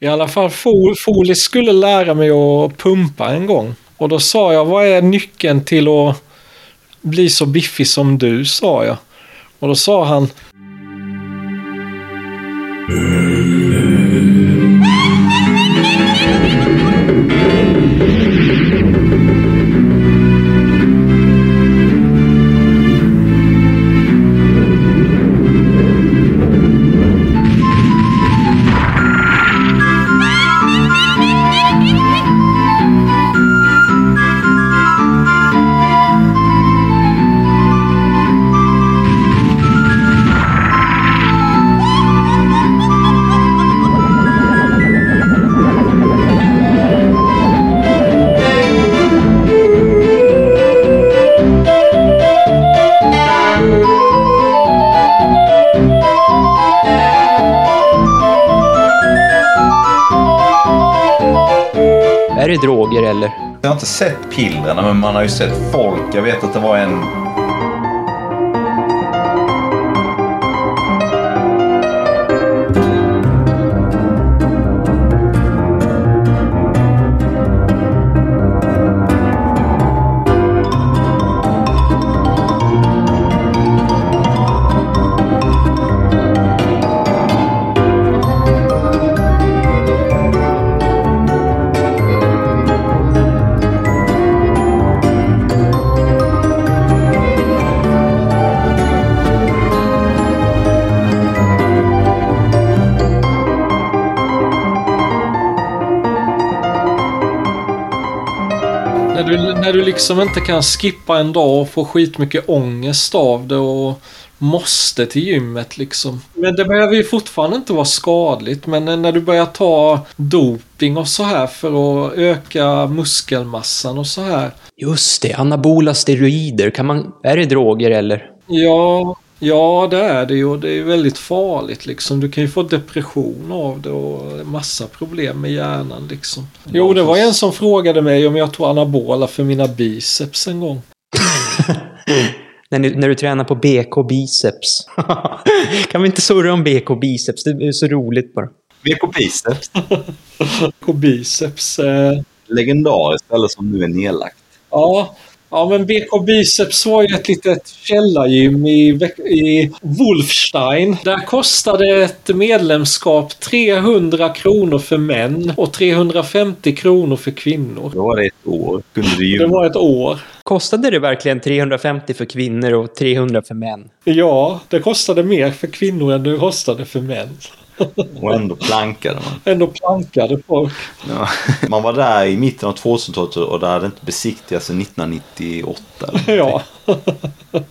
I alla fall Folis skulle lära mig att pumpa en gång. Och då sa jag, vad är nyckeln till att bli så biffig som du, sa jag. Och då sa han... inte sett pillren, men man har ju sett folk. Jag vet att det var en... liksom inte kan skippa en dag och få skitmycket ångest av det och måste till gymmet liksom. Men det behöver ju fortfarande inte vara skadligt. Men när du börjar ta doping och så här för att öka muskelmassan och så här. Just det, anabola steroider. Kan man... Är det droger eller? Ja, ja det är det ju. Det är väldigt farligt liksom. Du kan ju få depression av det och massa problem med hjärnan liksom. Jo, det var en som frågade mig om jag tog anabola för mina biceps en gång. När, ni, när du tränar på BK biceps. kan vi inte surra om BK biceps? Det är så roligt bara. VK Biceps. Och biceps. Eh, Legendariskt, eller som nu är nedlagt. ja. Ja, men BK Biceps var ju ett litet källargym i, i Wolfstein. Där kostade ett medlemskap 300 kronor för män och 350 kronor för kvinnor. Då var det ett år. Kunde du Det var ett år. Kostade det verkligen 350 för kvinnor och 300 för män? Ja, det kostade mer för kvinnor än det kostade för män. Och ändå plankade man. Ändå plankade folk. Ja. Man var där i mitten av 2000-talet och det hade inte besiktigats sedan 1998. eller Ja.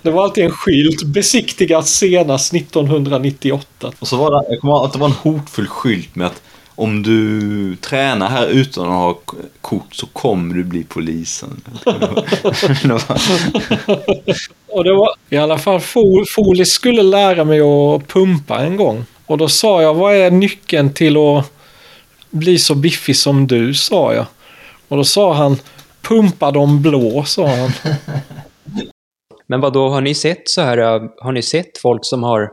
Det var alltid en skylt. Besiktigas senast 1998. Och så var det, jag kommer ihåg att det var en hotfull skylt med att om du tränar här utan att ha kort så kommer du bli polisen. Och det var i alla fall Fol- Folis skulle lära mig att pumpa en gång. Och då sa jag, vad är nyckeln till att bli så biffig som du, sa jag. Och då sa han, pumpa dem blå, sa han. Men vad då har ni sett så här, äh, har ni sett folk som har...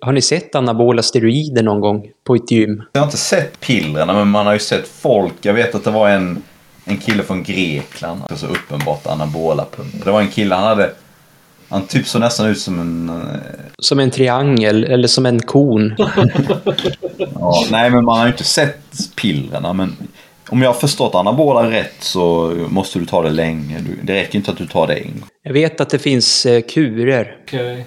Har ni sett anabola steroider någon gång på ett gym? Jag har inte sett pillren men man har ju sett folk. Jag vet att det var en, en kille från Grekland. Så uppenbart anabola pump. Det var en kille, han hade... Han typ såg nästan ut som en... eh, Som en triangel eller som en kon? Ja, nej, men man har ju inte sett pillerna. Men om jag har förstått anabola rätt så måste du ta det länge. Det räcker inte att du tar det en gång. Jag vet att det finns eh, kurer. Okej.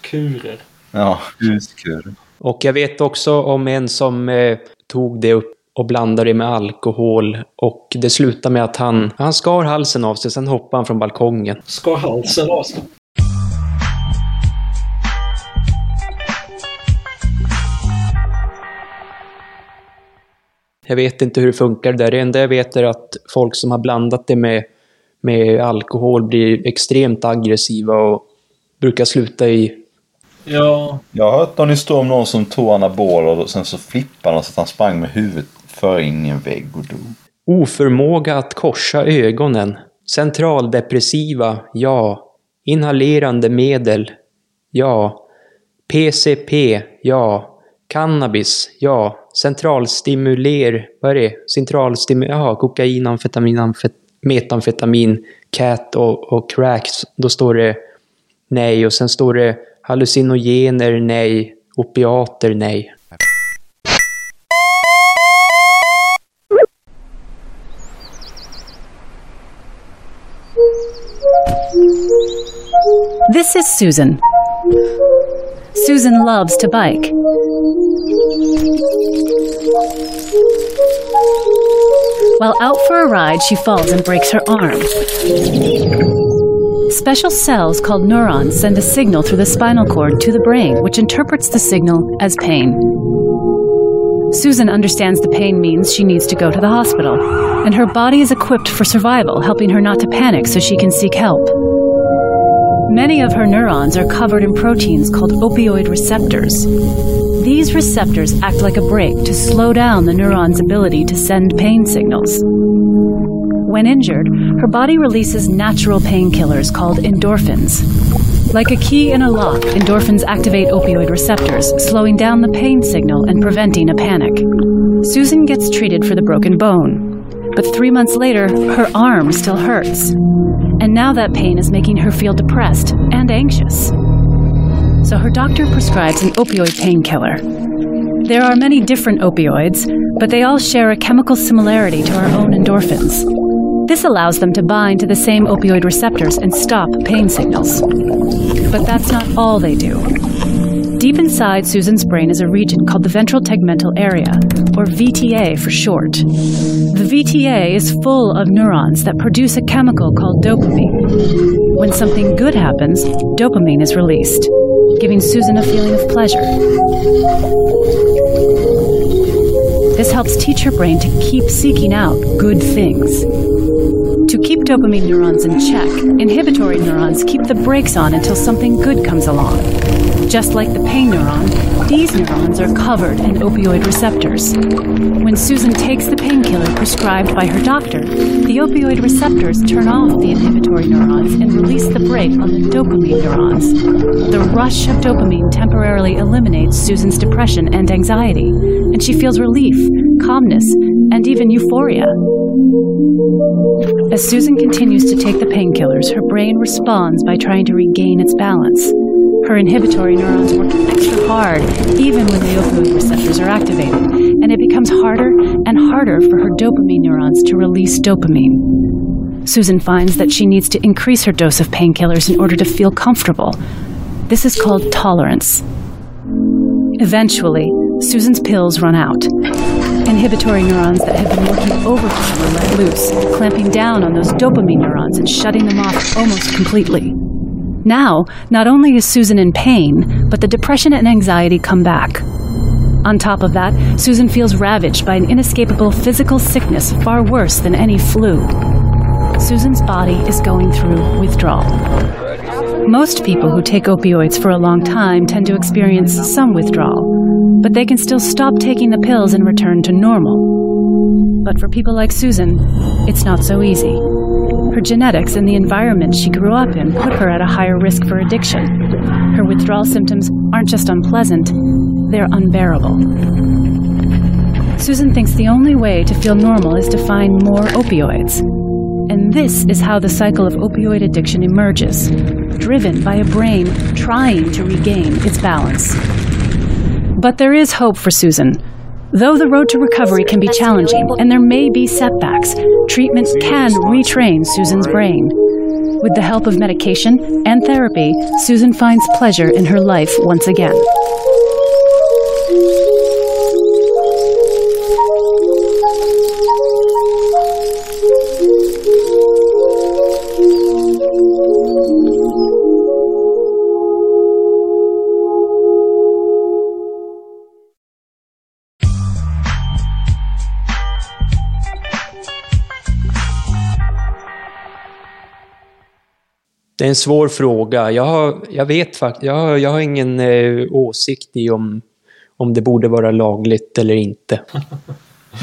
Kurer. Ja, huskur. Och jag vet också om en som eh, tog det upp och blandade det med alkohol. Och det slutade med att han, han skar halsen av sig, sen hoppade han från balkongen. Skar halsen av sig. Jag vet inte hur det funkar där. Det enda jag vet är att folk som har blandat det med, med alkohol blir extremt aggressiva och brukar sluta i... Ja, Jag har hört någon historia om någon som tog anabola och sen så flippade han så att han sprang med huvudet för in i en vägg och dog. Oförmåga att korsa ögonen. Centraldepressiva, ja. Inhalerande medel, ja. PCP, ja. Cannabis, ja centralstimuler... Vad är det? Centralstimuler... Jaha, kokain, amfetamin, amfet, metamfetamin, cat och, och crack. Då står det nej. Och sen står det hallucinogener, nej. Opiater, nej. This is Susan. Susan loves to bike. While out for a ride, she falls and breaks her arm. Special cells called neurons send a signal through the spinal cord to the brain, which interprets the signal as pain. Susan understands the pain means she needs to go to the hospital, and her body is equipped for survival, helping her not to panic so she can seek help. Many of her neurons are covered in proteins called opioid receptors. These receptors act like a brake to slow down the neuron's ability to send pain signals. When injured, her body releases natural painkillers called endorphins. Like a key in a lock, endorphins activate opioid receptors, slowing down the pain signal and preventing a panic. Susan gets treated for the broken bone. But three months later, her arm still hurts. And now that pain is making her feel depressed and anxious. So her doctor prescribes an opioid painkiller. There are many different opioids, but they all share a chemical similarity to our own endorphins. This allows them to bind to the same opioid receptors and stop pain signals. But that's not all they do. Deep inside Susan's brain is a region called the ventral tegmental area, or VTA for short. The VTA is full of neurons that produce a chemical called dopamine. When something good happens, dopamine is released, giving Susan a feeling of pleasure. This helps teach her brain to keep seeking out good things. Keep dopamine neurons in check, inhibitory neurons keep the brakes on until something good comes along. Just like the pain neuron, these neurons are covered in opioid receptors. When Susan takes the painkiller prescribed by her doctor, the opioid receptors turn off the inhibitory neurons and release the brake on the dopamine neurons. The rush of dopamine temporarily eliminates Susan's depression and anxiety, and she feels relief, calmness, and even euphoria. As Susan continues to take the painkillers, her brain responds by trying to regain its balance. Her inhibitory neurons work extra hard, even when the opioid receptors are activated, and it becomes harder and harder for her dopamine neurons to release dopamine. Susan finds that she needs to increase her dose of painkillers in order to feel comfortable. This is called tolerance. Eventually, Susan's pills run out. Inhibitory neurons that had been working overtime are let loose, clamping down on those dopamine neurons and shutting them off almost completely. Now, not only is Susan in pain, but the depression and anxiety come back. On top of that, Susan feels ravaged by an inescapable physical sickness far worse than any flu. Susan's body is going through withdrawal. Most people who take opioids for a long time tend to experience some withdrawal, but they can still stop taking the pills and return to normal. But for people like Susan, it's not so easy. Her genetics and the environment she grew up in put her at a higher risk for addiction. Her withdrawal symptoms aren't just unpleasant, they're unbearable. Susan thinks the only way to feel normal is to find more opioids. And this is how the cycle of opioid addiction emerges, driven by a brain trying to regain its balance. But there is hope for Susan. Though the road to recovery can be challenging and there may be setbacks, treatment can retrain Susan's brain. With the help of medication and therapy, Susan finds pleasure in her life once again. Det är en svår fråga. Jag, har, jag vet faktiskt, jag, har- jag har ingen eh, åsikt i om, om det borde vara lagligt eller inte.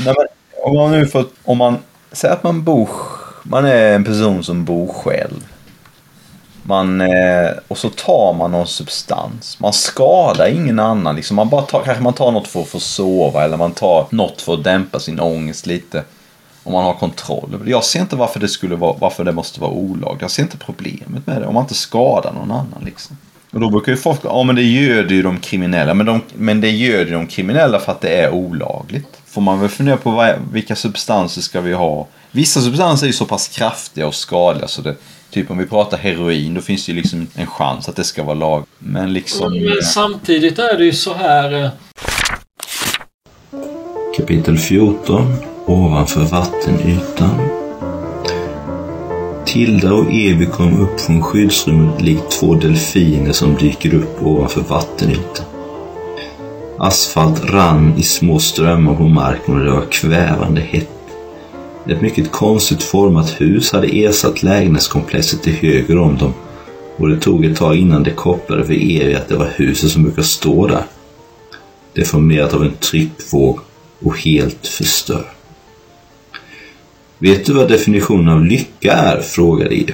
Nej, men om man nu får, om man säger att man bor, man är en person som bor själv. Man, eh, och så tar man någon substans. Man skadar ingen annan. Liksom man bara tar, kanske man tar något för att få sova eller man tar något för att dämpa sin ångest lite. Om man har kontroll. Jag ser inte varför det, skulle vara, varför det måste vara olagligt. Jag ser inte problemet med det. Om man inte skadar någon annan liksom. Och då brukar ju folk ja men det göder ju de kriminella. Men, de, men det göder ju de kriminella för att det är olagligt. Får man väl fundera på vad, vilka substanser ska vi ha? Vissa substanser är ju så pass kraftiga och skadliga så det, typ om vi pratar heroin då finns det ju liksom en chans att det ska vara lag. Men liksom... Men samtidigt är det ju så här... eh, Kapitel 14 Ovanför vattenytan Tilda och Evi kom upp från skyddsrummet likt två delfiner som dyker upp ovanför vattenytan. Asfalt rann i små strömmar på marken och det var kvävande hett. Ett mycket konstigt format hus hade ersatt lägenhetskomplexet till höger om dem och det tog ett tag innan det kopplade för Evi att det var huset som brukar stå där. Deformerat av en tryckvåg och helt förstört. Vet du vad definitionen av lycka är? frågade Eva.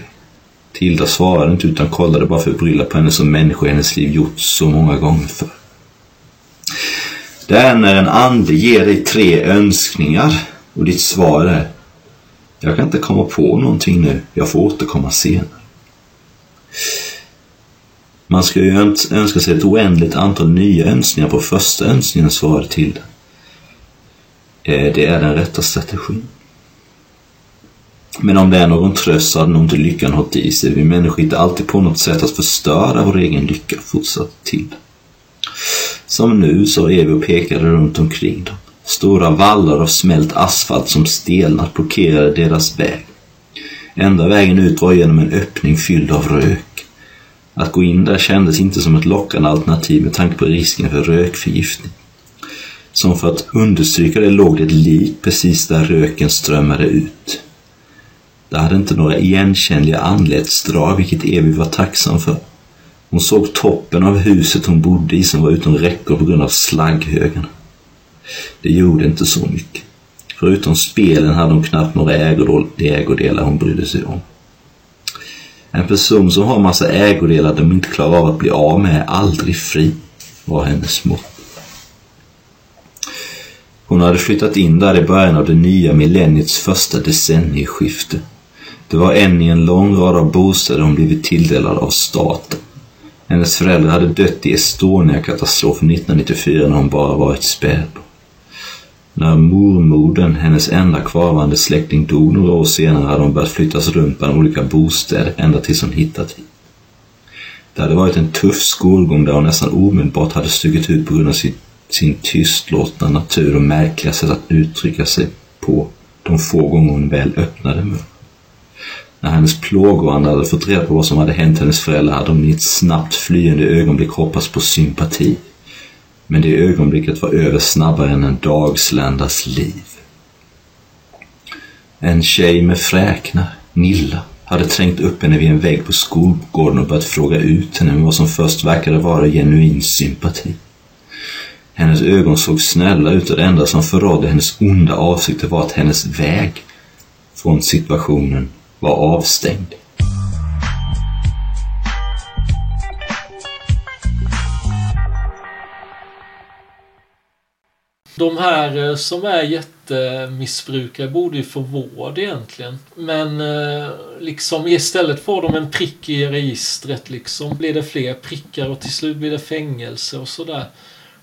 Tilda svarade inte utan kollade bara förbryllad på henne som människor i hennes liv gjort så många gånger förr. Det är när en ande ger dig tre önskningar och ditt svar är Jag kan inte komma på någonting nu, jag får återkomma senare. Man ska ju önska sig ett oändligt antal nya önskningar på första önskningen, svarade Tilda. Eh, det är den rätta strategin. Men om det är någon tröst så hade nog inte lyckan hållit i sig. Vi människor hittar alltid på något sätt att förstöra vår egen lycka, fortsatte till. Som nu så Evi och pekade runt omkring dem. Stora vallar av smält asfalt som stelnat blockerade deras väg. Enda vägen ut var genom en öppning fylld av rök. Att gå in där kändes inte som ett lockande alternativ med tanke på risken för rökförgiftning. Som för att understryka det låg det ett lik precis där röken strömmade ut. Det hade inte några igenkännliga anletsdrag, vilket Evi var tacksam för. Hon såg toppen av huset hon bodde i som var utom räckor på grund av slagghögarna. Det gjorde inte så mycket. Förutom spelen hade hon knappt några ägodelar hon brydde sig om. En person som har massa ägodelar de inte klarar av att bli av med är aldrig fri, var hennes motto. Hon hade flyttat in där i början av det nya millenniets första decennieskifte. Det var en i en lång rad av bostäder hon blivit tilldelad av staten. Hennes föräldrar hade dött i Estonia-katastrofen 1994 när hon bara var ett spädbarn. När mormodern, hennes enda kvarvarande släkting, dog några år senare hade hon börjat flyttas runt bland olika bostäder ända tills hon hittat hit. Det hade varit en tuff skolgång där hon nästan omedelbart hade stuckit ut på grund av sin, sin tystlåtna natur och märkliga sätt att uttrycka sig på de få gånger hon väl öppnade munnen. När hennes plågoande hade fått reda på vad som hade hänt hennes föräldrar hade hon i ett snabbt flyende ögonblick hoppats på sympati. Men det ögonblicket var över snabbare än en dagsländas liv. En tjej med fräknar, Nilla, hade trängt upp henne vid en vägg på skolgården och börjat fråga ut henne med vad som först verkade vara genuin sympati. Hennes ögon såg snälla ut och det enda som förrådde hennes onda avsikter var att hennes väg från situationen var avstängd. De här eh, som är jättemissbrukare borde ju få vård egentligen. Men eh, liksom istället får de en prick i registret liksom. Blir det fler prickar och till slut blir det fängelse och sådär.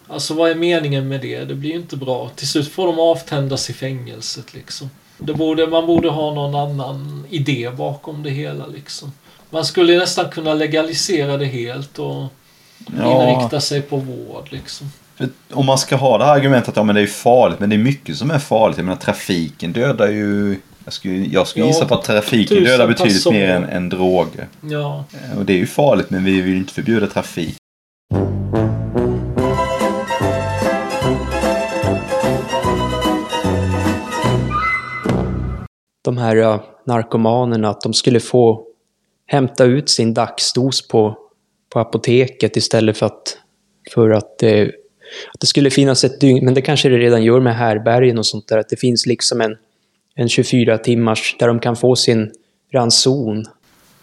Alltså vad är meningen med det? Det blir ju inte bra. Till slut får de avtändas i fängelset liksom. Det borde, man borde ha någon annan idé bakom det hela liksom. Man skulle nästan kunna legalisera det helt och inrikta sig på vård liksom. Om man ska ha det här argumentet att ja, men det är farligt, men det är mycket som är farligt. Jag menar trafiken dödar ju... Jag skulle, jag skulle Ja, gissa på att trafiken dödar betydligt personer. mer än, än droger. Ja. Och det är ju farligt, men vi vill inte förbjuda trafik. De här ja, narkomanerna, att de skulle få hämta ut sin dagsdos på, på apoteket istället för att, för att, eh, att det skulle finnas ett dygn, men det kanske det redan gör med härbergen och sånt där, att det finns liksom en, en 24 timmars där de kan få sin ranson.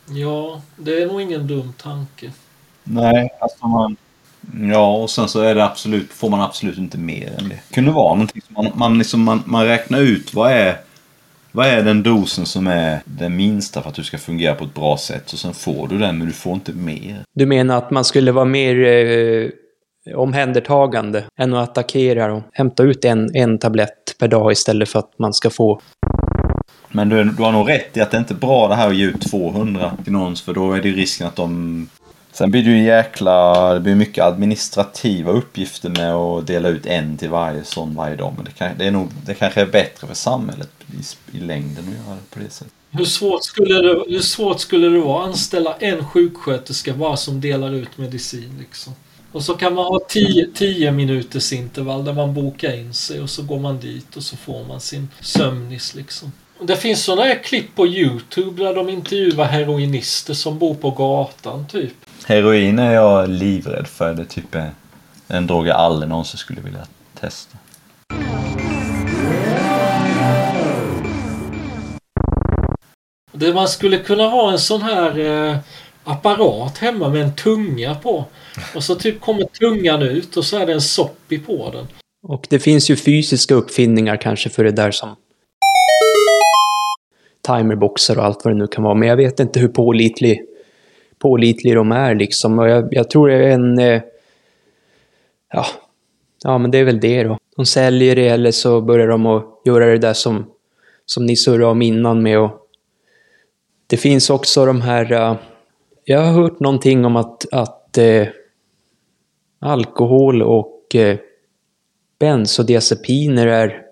Ja, det är nog ingen dum tanke. Nej, alltså man... Ja, och sen så är det absolut, får man absolut inte mer än det. Det kunde vara någonting som man, man, liksom, man, man räknar ut vad är, vad är den dosen som är den minsta för att du ska fungera på ett bra sätt. Så sen får du den, men du får inte mer. Du menar att man skulle vara mer eh, omhändertagande än att attackera och hämta ut en, en tablett per dag istället för att man ska få... Men du, du har nog rätt i att det inte är bra det här att ge ut 200 till någon, för då är det risken att de... Sen blir det ju jäkla... Det blir mycket administrativa uppgifter med att dela ut en till varje sån varje dag. Men det, kan, det, är nog, det kanske är bättre för samhället i, i längden att göra det på det sättet. Hur svårt, skulle det, hur svårt skulle det vara att anställa en sjuksköterska bara som delar ut medicin liksom? Och så kan man ha 10 minuters intervall där man bokar in sig och så går man dit och så får man sin sömnis liksom. Det finns sådana här klipp på Youtube där de intervjuar heroinister som bor på gatan typ. Heroin är jag livrädd för. Det är typ en drog jag aldrig någonsin skulle vilja testa. Det man skulle kunna ha en sån här eh, apparat hemma med en tunga på. Och så typ kommer tungan ut och så är det en soppi på den. Och det finns ju fysiska uppfinningar kanske för det där som timerboxar och allt vad det nu kan vara. Men jag vet inte hur pålitlig, pålitlig de är liksom. Och jag, jag tror det är en... Eh, ja, ja, men det är väl det då. De säljer det eller så börjar de att göra det där som, som ni surrade om innan med och Det finns också de här... Uh, jag har hört någonting om att, att eh, alkohol och eh, bensodiazepiner är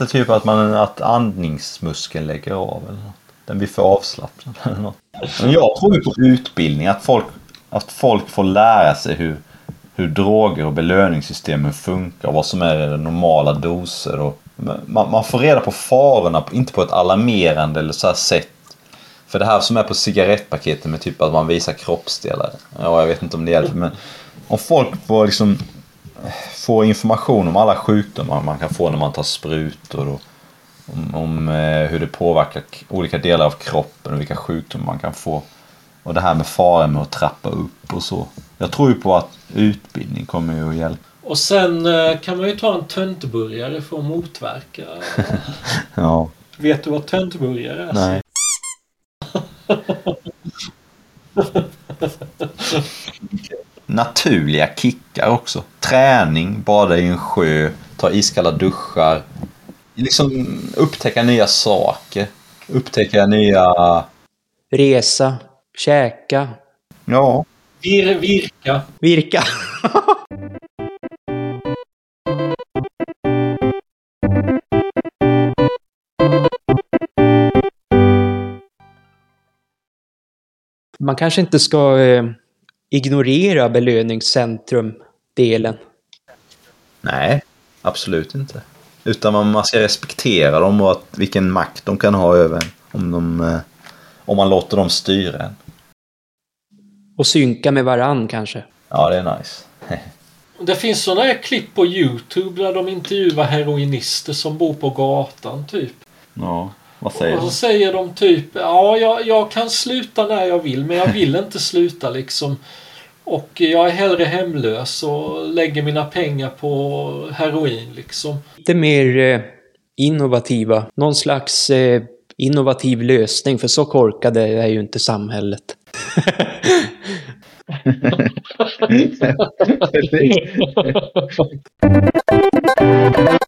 inte typ att, man, att andningsmuskeln lägger av eller något? Den blir för avslappnad eller något. Men jag tror ju på utbildning, att folk, att folk får lära sig hur, hur droger och belöningssystemen funkar och vad som är normala doser. Och man, man får reda på farorna, inte på ett alarmerande eller så sätt. För det här som är på cigarettpaketen med typ att man visar kroppsdelar. Ja, jag vet inte om det hjälper men om folk får liksom få information om alla sjukdomar man kan få när man tar sprutor och om, om eh, hur det påverkar olika delar av kroppen och vilka sjukdomar man kan få. Och det här med faran med att trappa upp och så. Jag tror ju på att utbildning kommer ju att hjälpa. Och sen eh, kan man ju ta en töntburgare för att motverka. ja. Vet du vad töntburgare är? Nej. Naturliga kickar också. Träning, bada i en sjö, ta iskalla duschar. Liksom upptäcka nya saker. Upptäcka nya... resa, käka, Ja. Vir, virka. virka. Man kanske inte ska eh, ignorera belöningscentrum-delen. Nej, absolut inte. Utan man, ska respektera dem och att, vilken makt de kan ha över en. Om, de, eh, om man låter dem styra en. Och synka med varann kanske. Ja, det är nice. Det finns sådana här klipp på Youtube där de intervjuar heroinister som bor på gatan typ. Ja, vad säger Och så du? säger de typ ja, jag, jag kan sluta när jag vill men jag vill inte sluta liksom. Och jag är hellre hemlös och lägger mina pengar på heroin liksom. Lite mer eh, innovativa. Någon slags eh, innovativ lösning, för så korkade är ju inte samhället.